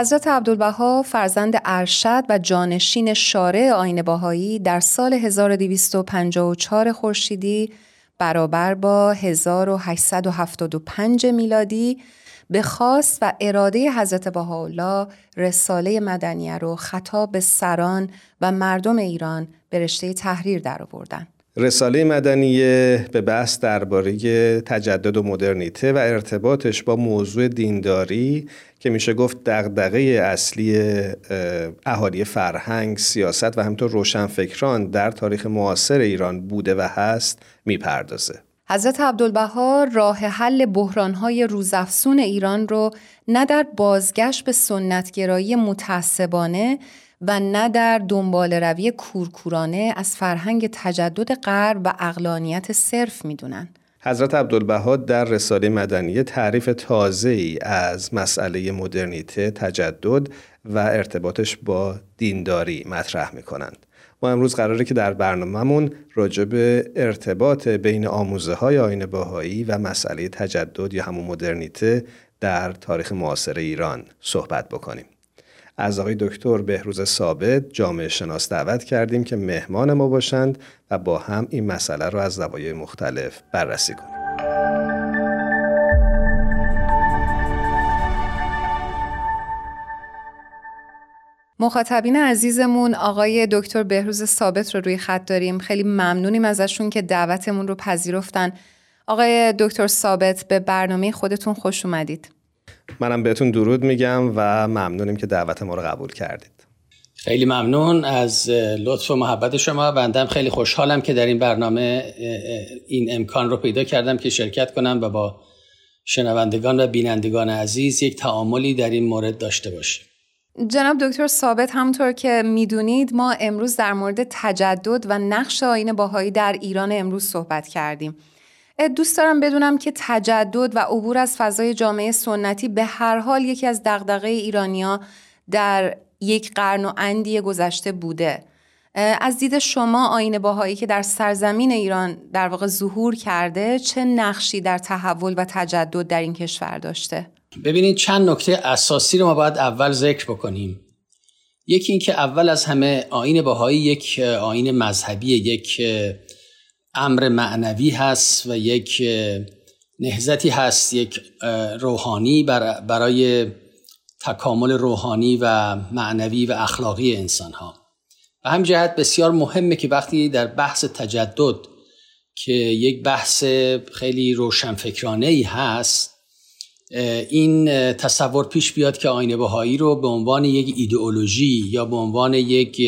حضرت عبدالبها فرزند ارشد و جانشین شارع آین باهایی در سال 1254 خورشیدی برابر با 1875 میلادی به خواست و اراده حضرت بهاءالله رساله مدنیه رو خطاب به سران و مردم ایران به رشته تحریر درآوردند. رساله مدنیه به بحث درباره تجدد و مدرنیته و ارتباطش با موضوع دینداری که میشه گفت دغدغه اصلی اهالی فرهنگ، سیاست و همینطور روشنفکران در تاریخ معاصر ایران بوده و هست می‌پردازه. حضرت عبدالبها راه حل بحرانهای روزافسون ایران رو نه در بازگشت به سنتگرایی متعصبانه و نه در دنبال روی کورکورانه از فرهنگ تجدد غرب و اقلانیت صرف می‌دونن. حضرت عبدالبها در رساله مدنیه تعریف تازه ای از مسئله مدرنیته، تجدد و ارتباطش با دینداری مطرح می کنند. ما امروز قراره که در برنامهمون راجع به ارتباط بین آموزه های آین باهایی و مسئله تجدد یا همون مدرنیته در تاریخ معاصر ایران صحبت بکنیم. از آقای دکتر بهروز ثابت جامعه شناس دعوت کردیم که مهمان ما باشند و با هم این مسئله رو از زوایای مختلف بررسی کنیم. مخاطبین عزیزمون آقای دکتر بهروز ثابت رو روی خط داریم. خیلی ممنونیم ازشون که دعوتمون رو پذیرفتن. آقای دکتر ثابت به برنامه خودتون خوش اومدید. منم بهتون درود میگم و ممنونیم که دعوت ما رو قبول کردید. خیلی ممنون از لطف و محبت شما. بندم خیلی خوشحالم که در این برنامه این امکان رو پیدا کردم که شرکت کنم و با شنوندگان و بینندگان عزیز یک تعاملی در این مورد داشته باشیم. جناب دکتر ثابت همونطور که می‌دونید ما امروز در مورد تجدد و نقش آین باهایی در ایران امروز صحبت کردیم. دوست دارم بدونم که تجدد و عبور از فضای جامعه سنتی به هر حال یکی از دغدغه ایرانیا در یک قرن و اندی گذشته بوده. از دید شما آین باهایی که در سرزمین ایران در واقع ظهور کرده چه نقشی در تحول و تجدد در این کشور داشته؟ ببینید چند نکته اساسی رو ما باید اول ذکر بکنیم یکی اینکه اول از همه آین بهایی یک آین مذهبی یک امر معنوی هست و یک نهزتی هست یک روحانی برای تکامل روحانی و معنوی و اخلاقی انسان ها و هم جهت بسیار مهمه که وقتی در بحث تجدد که یک بحث خیلی روشنفکرانه ای هست این تصور پیش بیاد که آینه بهایی رو به عنوان یک ایدئولوژی یا به عنوان یک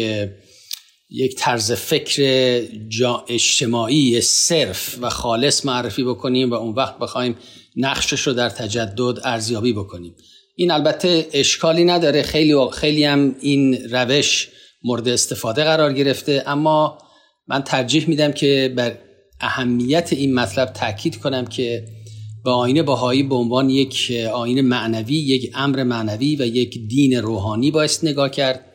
یک طرز فکر جا اجتماعی صرف و خالص معرفی بکنیم و اون وقت بخوایم نقشش رو در تجدد ارزیابی بکنیم. این البته اشکالی نداره. خیلی خیلی هم این روش مورد استفاده قرار گرفته. اما من ترجیح میدم که بر اهمیت این مطلب تاکید کنم که به آین بهایی به عنوان یک آین معنوی یک امر معنوی و یک دین روحانی باید نگاه کرد.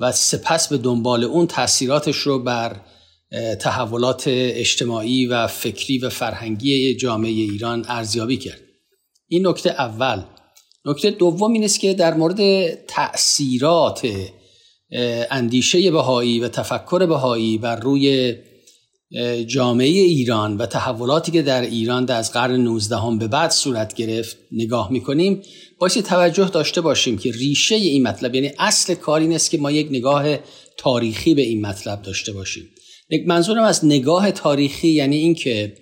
و سپس به دنبال اون تاثیراتش رو بر تحولات اجتماعی و فکری و فرهنگی جامعه ایران ارزیابی کرد. این نکته اول. نکته دوم این است که در مورد تأثیرات اندیشه بهایی و تفکر بهایی بر روی جامعه ایران و تحولاتی که در ایران در از قرن 19 به بعد صورت گرفت نگاه می‌کنیم. باید توجه داشته باشیم که ریشه این مطلب یعنی اصل کار این است که ما یک نگاه تاریخی به این مطلب داشته باشیم. منظورم از نگاه تاریخی یعنی اینکه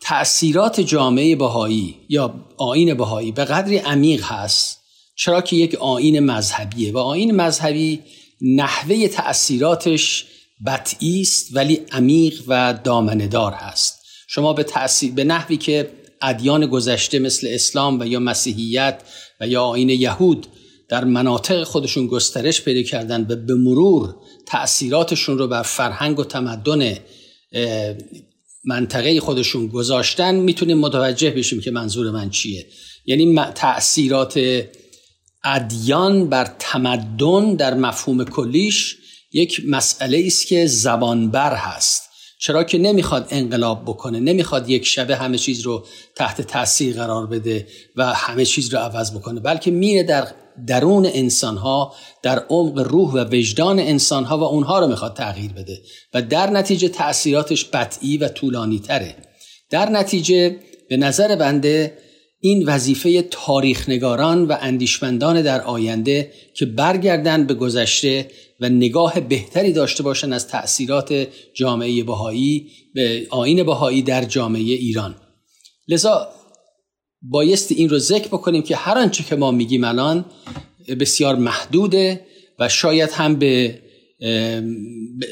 تأثیرات جامعه بهایی یا آین بهایی به قدری عمیق هست چرا که یک آین مذهبیه و آین مذهبی نحوه تأثیراتش بطعی است ولی عمیق و دامندار هست. شما به تأثیر به نحوی که ادیان گذشته مثل اسلام و یا مسیحیت و یا آین یهود در مناطق خودشون گسترش پیدا کردن و به مرور تأثیراتشون رو بر فرهنگ و تمدن منطقه خودشون گذاشتن می‌تونیم متوجه بشیم که منظور من چیه. یعنی تأثیرات ادیان بر تمدن در مفهوم کلیش یک مسئله است که زبانبر هست. چرا که نمی‌خواد انقلاب بکنه نمی‌خواد یک شبه همه چیز رو تحت تاثیر قرار بده و همه چیز رو عوض بکنه بلکه میره در درون انسان ها در عمق روح و وجدان انسان ها و اونها رو می‌خواد تغییر بده. و در نتیجه تاثیراتش قطعی و طولانی تره در نتیجه به نظر بنده این وظیفه تاریخ نگاران و اندیشمندان در آینده که برگردن به گذشته و نگاه بهتری داشته باشن از تأثیرات جامعه بهایی به آین بهایی در جامعه ایران. لذا بایستی این رو ذکر بکنیم که هر آنچه که ما میگیم الان بسیار محدوده و شاید هم به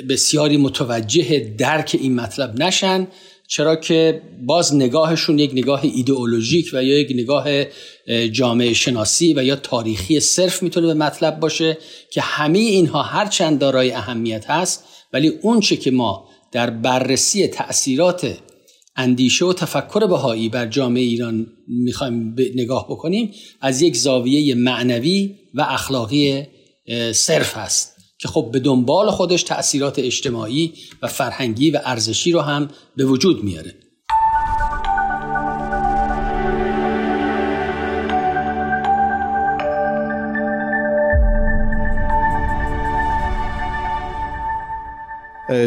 بسیاری متوجه درک این مطلب نشن. چرا که باز نگاهشون یک نگاه ایدئولوژیک و یا یک نگاه جامعه شناسی و یا تاریخی صرف می‌تونه به مطلب باشه که همه اینها هر چند دارای اهمیت هست ولی اون چه که ما در بررسی تأثیرات اندیشه و تفکر بهایی بر جامعه ایران می‌خوایم نگاه بکنیم از یک زاویه معنوی و اخلاقی صرف هست. که خب به دنبال خودش تأثیرات اجتماعی و فرهنگی و ارزشی رو هم به وجود میاره.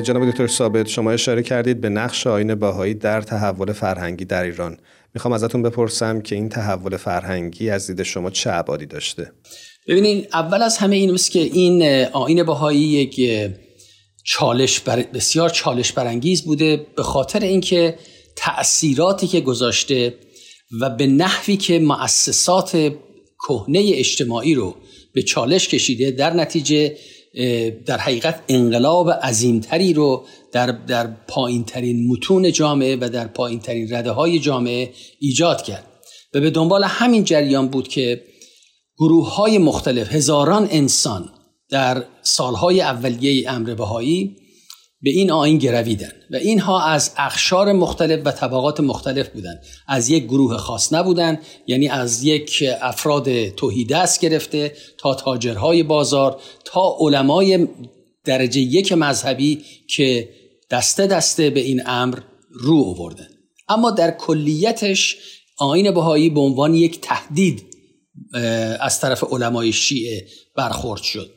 جناب دکتر ثابت شما اشاره کردید به نقش آین باهایی در تحول فرهنگی در ایران. می‌خوام ازتون بپرسم که این تحول فرهنگی از دید شما چه ابعادی داشته؟ ببینید اول از همه این که این آین باهایی یک چالش بر... بسیار چالش برانگیز بوده به خاطر اینکه تأثیراتی که گذاشته و به نحوی که مؤسسات کهنه اجتماعی رو به چالش کشیده در نتیجه در حقیقت انقلاب عظیمتری رو در, در پایین ترین متون جامعه و در پایین ترین رده های جامعه ایجاد کرد و به دنبال همین جریان بود که گروه های مختلف هزاران انسان در سالهای اولیه امر بهایی به این آین گرویدن و اینها از اخشار مختلف و طبقات مختلف بودند از یک گروه خاص نبودن یعنی از یک افراد توحید دست گرفته تا تاجرهای بازار تا علمای درجه یک مذهبی که دسته دسته به این امر رو آوردن. اما در کلیتش آین بهایی به عنوان یک تهدید از طرف علمای شیعه برخورد شد.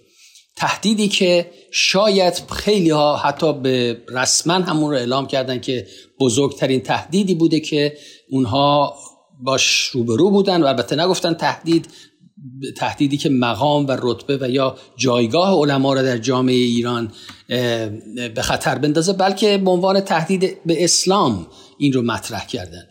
تهدیدی که شاید خیلی ها حتی به رسما همون رو اعلام کردن که بزرگترین تهدیدی بوده که اونها باش روبرو بودن و البته نگفتن تهدید تهدیدی که مقام و رتبه و یا جایگاه علما را در جامعه ایران به خطر بندازه بلکه به عنوان تهدید به اسلام این رو مطرح کردن.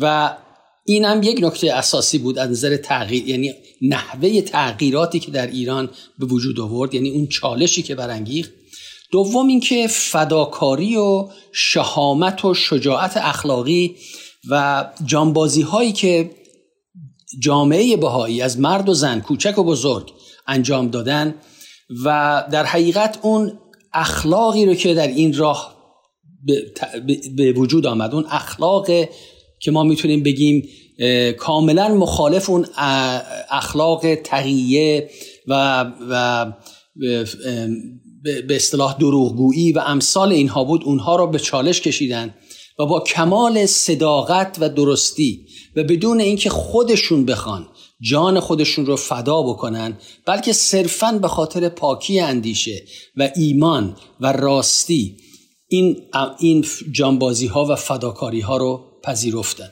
و این هم یک نکته اساسی بود از نظر تغییر یعنی نحوه تغییراتی که در ایران به وجود آورد یعنی اون چالشی که برانگیخت. دوم اینکه فداکاری و شهامت و شجاعت اخلاقی و جانبازی هایی که جامعه بهایی از مرد و زن کوچک و بزرگ انجام دادن و در حقیقت اون اخلاقی رو که در این راه به وجود آمد اون اخلاق که ما می‌تونیم بگیم کاملا مخالف اون اخلاق تقیه و, و به اصطلاح دروغگویی و امثال اینها بود اونها را به چالش کشیدن و با کمال صداقت و درستی و بدون اینکه خودشون بخوان جان خودشون رو فدا بکنن بلکه صرفا به خاطر پاکی اندیشه و ایمان و راستی این این جانبازی ها و فداکاری ها رو پذیرفتن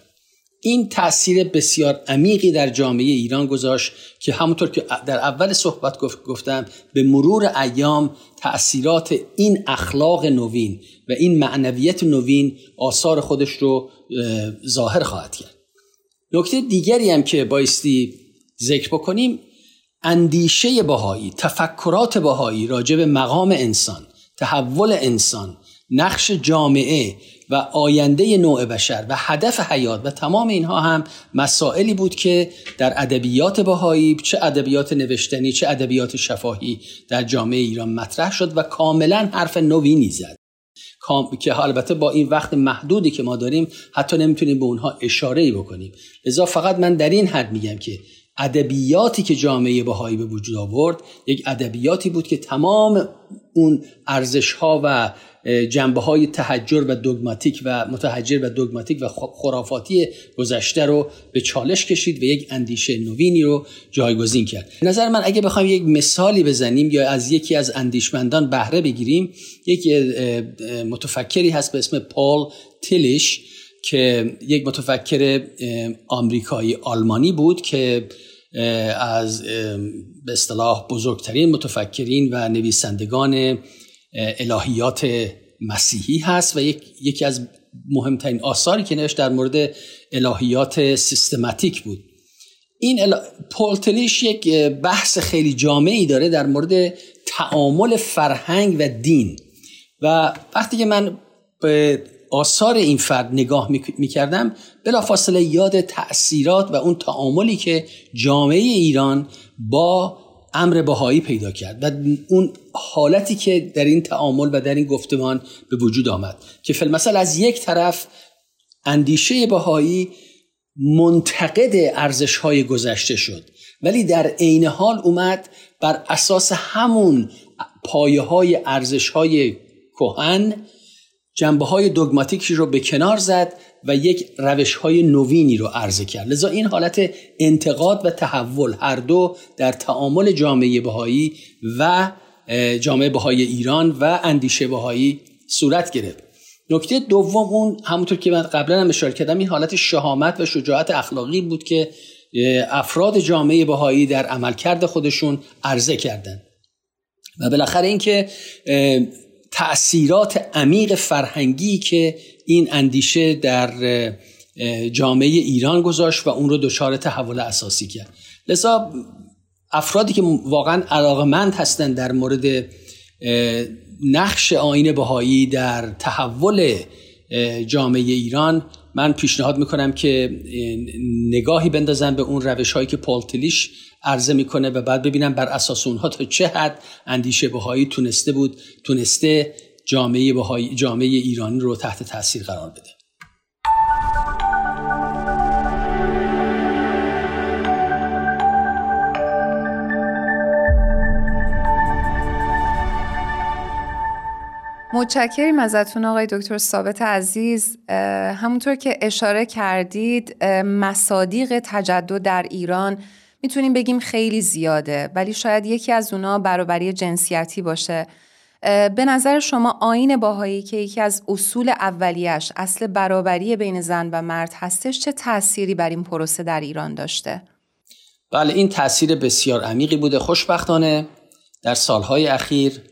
این تاثیر بسیار عمیقی در جامعه ایران گذاشت که همونطور که در اول صحبت گفتم به مرور ایام تاثیرات این اخلاق نوین و این معنویت نوین آثار خودش رو ظاهر خواهد کرد. نکته دیگری هم که بایستی ذکر بکنیم اندیشه بهایی تفکرات بهایی راجع به مقام انسان تحول انسان نقش جامعه و آینده نوع بشر و هدف حیات و تمام اینها هم مسائلی بود که در ادبیات بهایی چه ادبیات نوشتنی چه ادبیات شفاهی در جامعه ایران مطرح شد و کاملا حرف نوینی زد که البته با این وقت محدودی که ما داریم حتی نمی‌تونیم به اونها اشاره بکنیم. لذا فقط من در این حد میگم که ادبیاتی که جامعه بهایی به وجود آورد یک ادبیاتی بود که تمام اون ارزش ها و جنبه های تحجر و دوگماتیک و متحجر و دوگماتیک و خرافاتی گذشته رو به چالش کشید و یک اندیشه نوینی رو جایگزین کرد. نظر من اگه بخوایم یک مثالی بزنیم یا از یکی از اندیشمندان بهره بگیریم یک متفکری هست به اسم پال تیلیش که یک متفکر آمریکایی آلمانی بود که از به اصطلاح بزرگترین متفکرین و نویسندگان الهیات مسیحی هست و یک، یکی از مهمترین آثاری که نوشت در مورد الهیات سیستماتیک بود. این ال... پولتلیش یک بحث خیلی جامعی داره در مورد تعامل فرهنگ و دین. و وقتی که من به آثار این فرد نگاه می‌کردم بلافاصله یاد تأثیرات و اون تعاملی که جامعه ایران با امر بهایی پیدا کرد و اون حالتی که در این تعامل و در این گفتمان به وجود آمد که فیلمسل از یک طرف اندیشه بهایی منتقد ارزش های گذشته شد ولی در عین حال اومد بر اساس همون پایه های ارزش های کهن جنبه های دوگماتیکی رو به کنار زد و یک روش های نوینی رو عرضه کرد. لذا این حالت انتقاد و تحول هر دو در تعامل جامعه بهایی و جامعه بهایی ایران و اندیشه بهایی صورت گرفت. نکته دوم اون همونطور که من قبلا هم اشاره کردم این حالت شهامت و شجاعت اخلاقی بود که افراد جامعه بهایی در عملکرد خودشون عرضه کردند. و بالاخره اینکه تأثیرات عمیق فرهنگی که این اندیشه در جامعه ایران گذاشت و اون رو دچار تحول اساسی کرد. لذا افرادی که واقعا علاقمند هستند در مورد نقش آین بهایی در تحول جامعه ایران من پیشنهاد می‌کنم که نگاهی بندازن به اون روش هایی که پالتلیش عرضه می‌کنه و بعد ببینم بر اساس اونها تا چه حد اندیشه بهایی تونسته بود تونسته جامعه بهایی جامعه ایرانی رو تحت تاثیر قرار بده. متشکریم ازتون آقای دکتر ثابت عزیز. همونطور که اشاره کردید مصادیق تجدد در ایران می‌تونیم بگیم خیلی زیاده ولی شاید یکی از اونا برابری جنسیتی باشه. به نظر شما آین باهایی که یکی از اصول اولیش اصل برابری بین زن و مرد هستش چه تأثیری بر این پروسه در ایران داشته؟ بله این تاثیر بسیار عمیقی بوده خوشبختانه در سالهای اخیر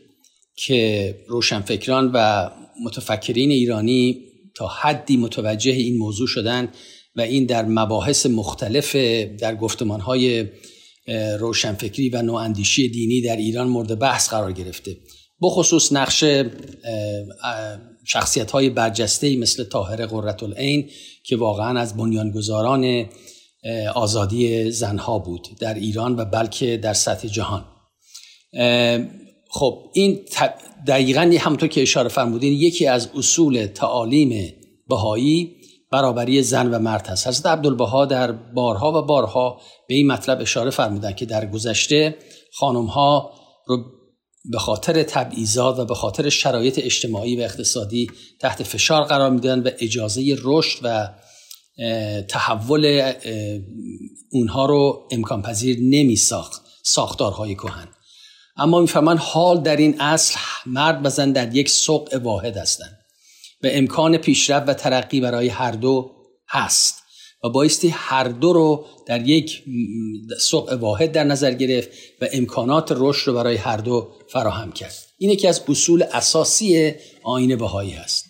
که روشنفکران و متفکرین ایرانی تا حدی متوجه این موضوع شدن و این در مباحث مختلف در گفتمانهای روشنفکری و نواندیشی دینی در ایران مورد بحث قرار گرفته بخصوص نقش شخصیت های برجسته مثل طاهر قررت العین که واقعا از بنیانگذاران آزادی زنها بود در ایران و بلکه در سطح جهان. خب این دقیقا همونطور که اشاره فرمودین یکی از اصول تعالیم بهایی برابری زن و مرد هست حضرت عبدالبها در بارها و بارها به این مطلب اشاره فرمودن که در گذشته خانم ها رو به خاطر تبعیضات و به خاطر شرایط اجتماعی و اقتصادی تحت فشار قرار میدن و اجازه رشد و تحول اونها رو امکان پذیر نمی ساخت ساختارهای کهن. اما می‌فهمن حال در این اصل مرد و زن در یک سوق واحد هستند و امکان پیشرفت و ترقی برای هر دو هست. و بایستی هر دو رو در یک سوق واحد در نظر گرفت و امکانات رشد رو برای هر دو فراهم کرد. این یکی از اصول اساسی آین بهایی هست.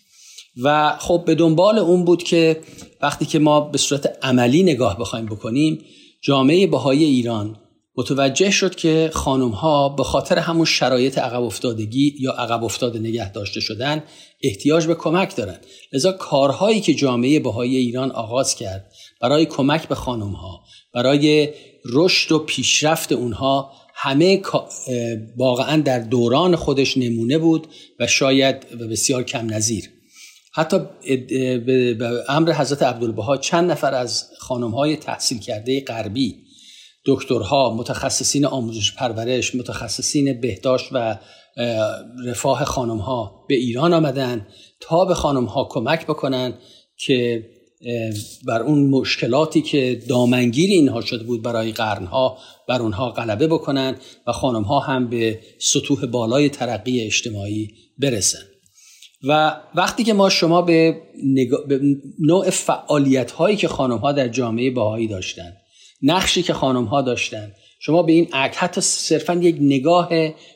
و خب به دنبال اون بود که وقتی که ما به صورت عملی نگاه بخوایم بکنیم جامعه بهایی ایران متوجه شد که خانم ها به خاطر همون شرایط عقب افتادگی یا عقب افتاده نگه داشته شدن احتیاج به کمک دارند لذا کارهایی که جامعه بهایی ایران آغاز کرد برای کمک به خانم ها برای رشد و پیشرفت اونها همه واقعا در دوران خودش نمونه بود و شاید بسیار کم نظیر. حتی به امر حضرت عبدالبها چند نفر از خانم های تحصیل کرده غربی دکترها متخصصین آموزش پرورش متخصصین بهداشت و رفاه خانم ها به ایران آمدن تا به خانم ها کمک بکنن که بر اون مشکلاتی که دامنگیر اینها شده بود برای قرنها بر اونها غلبه بکنن و خانم ها هم به سطوح بالای ترقی اجتماعی برسن. و وقتی که ما شما به, به نوع فعالیت هایی که خانم ها در جامعه باهایی داشتن نقشی که خانم ها داشتن شما به این عکس حتی صرفا یک نگاه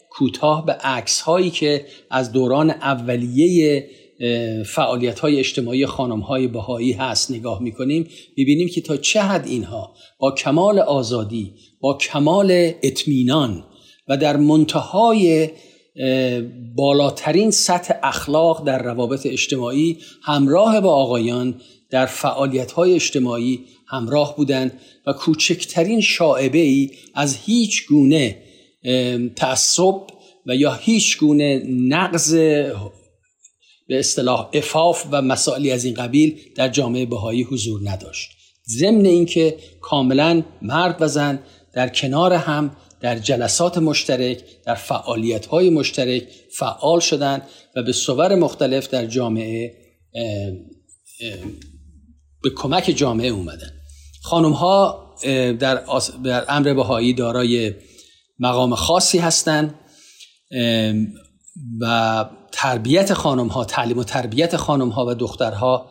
کوتاه به عکس هایی که از دوران اولیه فعالیت های اجتماعی خانم های بهایی هست نگاه می‌کنیم می‌بینیم که تا چه حد اینها با کمال آزادی با کمال اطمینان و در منتهای بالاترین سطح اخلاق در روابط اجتماعی همراه با آقایان در فعالیت های اجتماعی همراه بودند و کوچکترین شاعبه ای از هیچ گونه تعصب و یا هیچ گونه نقض به اصطلاح افاف و مسائلی از این قبیل در جامعه بهایی حضور نداشت. ضمن اینکه کاملا مرد و زن در کنار هم در جلسات مشترک در فعالیت های مشترک فعال شدند و به صور مختلف در جامعه به کمک جامعه اومدن خانم ها در, در امر بهایی دارای مقام خاصی هستند و تربیت خانم ها تعلیم و تربیت خانم ها و دخترها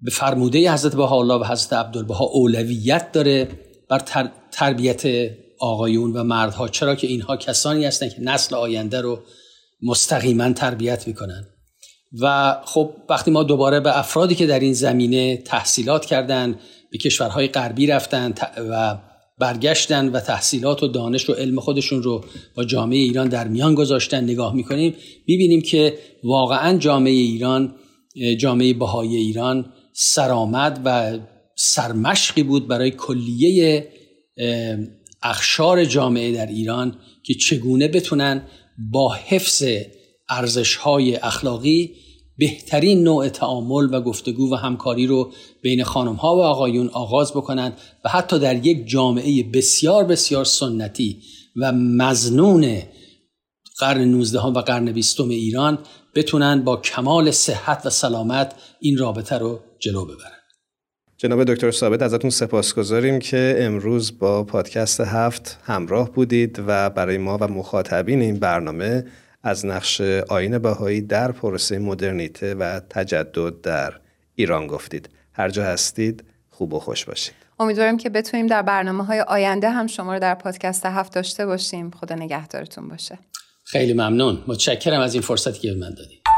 به فرموده حضرت الله و حضرت عبدالبها اولویت داره بر تربیت آقایون و مردها. چرا که اینها کسانی هستند که نسل آینده رو مستقیما تربیت می‌کنن. و خب وقتی ما دوباره به افرادی که در این زمینه تحصیلات کردن به کشورهای غربی رفتن و برگشتن و تحصیلات و دانش و علم خودشون رو با جامعه ایران در میان گذاشتن نگاه می‌کنیم می‌بینیم که واقعا جامعه ایران جامعه بهای ایران سرآمد و سرمشقی بود برای کلیه اخشار جامعه در ایران که چگونه بتونن با حفظ ارزش اخلاقی بهترین نوع تعامل و گفتگو و همکاری رو بین خانم ها و آقایون آغاز بکنند و حتی در یک جامعه بسیار بسیار سنتی و مزنون قرن 19 و قرن 20 ایران بتونن با کمال صحت و سلامت این رابطه رو جلو ببرن. جناب دکتر ثابت ازتون سپاسگزاریم که امروز با پادکست هفت همراه بودید و برای ما و مخاطبین این برنامه از نقش آین بهایی در پروسه مدرنیته و تجدد در ایران گفتید. هر جا هستید خوب و خوش باشید. امیدوارم که بتونیم در برنامه های آینده هم شما رو در پادکست هفت داشته باشیم. خدا نگهدارتون باشه. خیلی ممنون. متشکرم از این فرصتی که به من دادید.